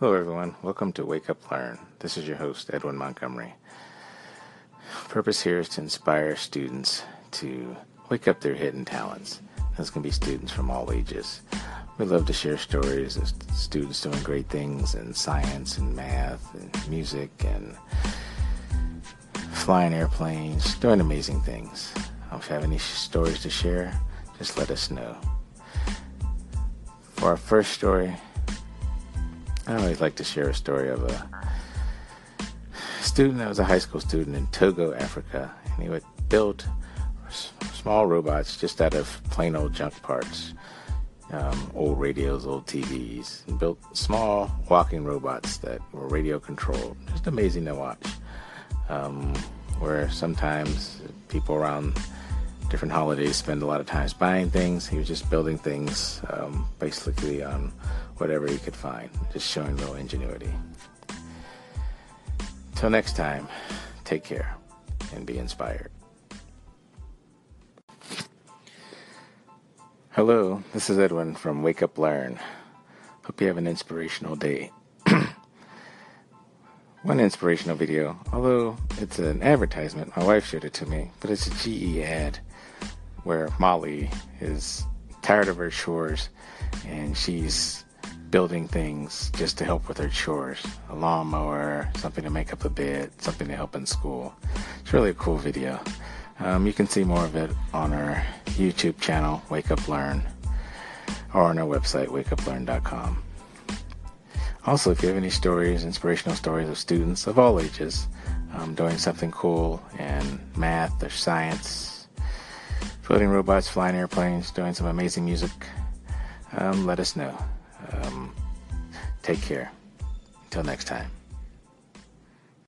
Hello, everyone. Welcome to Wake Up Learn. This is your host, Edwin Montgomery. Purpose here is to inspire students to wake up their hidden talents. Those can be students from all ages. We love to share stories of students doing great things in science and math and music and flying airplanes, doing amazing things. Um, if you have any stories to share, just let us know. For our first story, I always like to share a story of a student that was a high school student in Togo, Africa, and he would build small robots just out of plain old junk parts, um, old radios, old TVs, and built small walking robots that were radio controlled. Just amazing to watch. Um, where sometimes people around different holidays spend a lot of times buying things. He was just building things um, basically on whatever he could find, just showing real ingenuity. Till next time, take care and be inspired. Hello, this is Edwin from Wake Up Learn. Hope you have an inspirational day. One inspirational video, although it's an advertisement, my wife showed it to me, but it's a GE ad where Molly is tired of her chores and she's building things just to help with her chores a lawnmower, something to make up the bed, something to help in school. It's really a cool video. Um, you can see more of it on our YouTube channel, Wake Up Learn, or on our website, wakeuplearn.com. Also, if you have any stories, inspirational stories of students of all ages um, doing something cool in math or science, floating robots, flying airplanes, doing some amazing music, um, let us know. Um, take care. Until next time.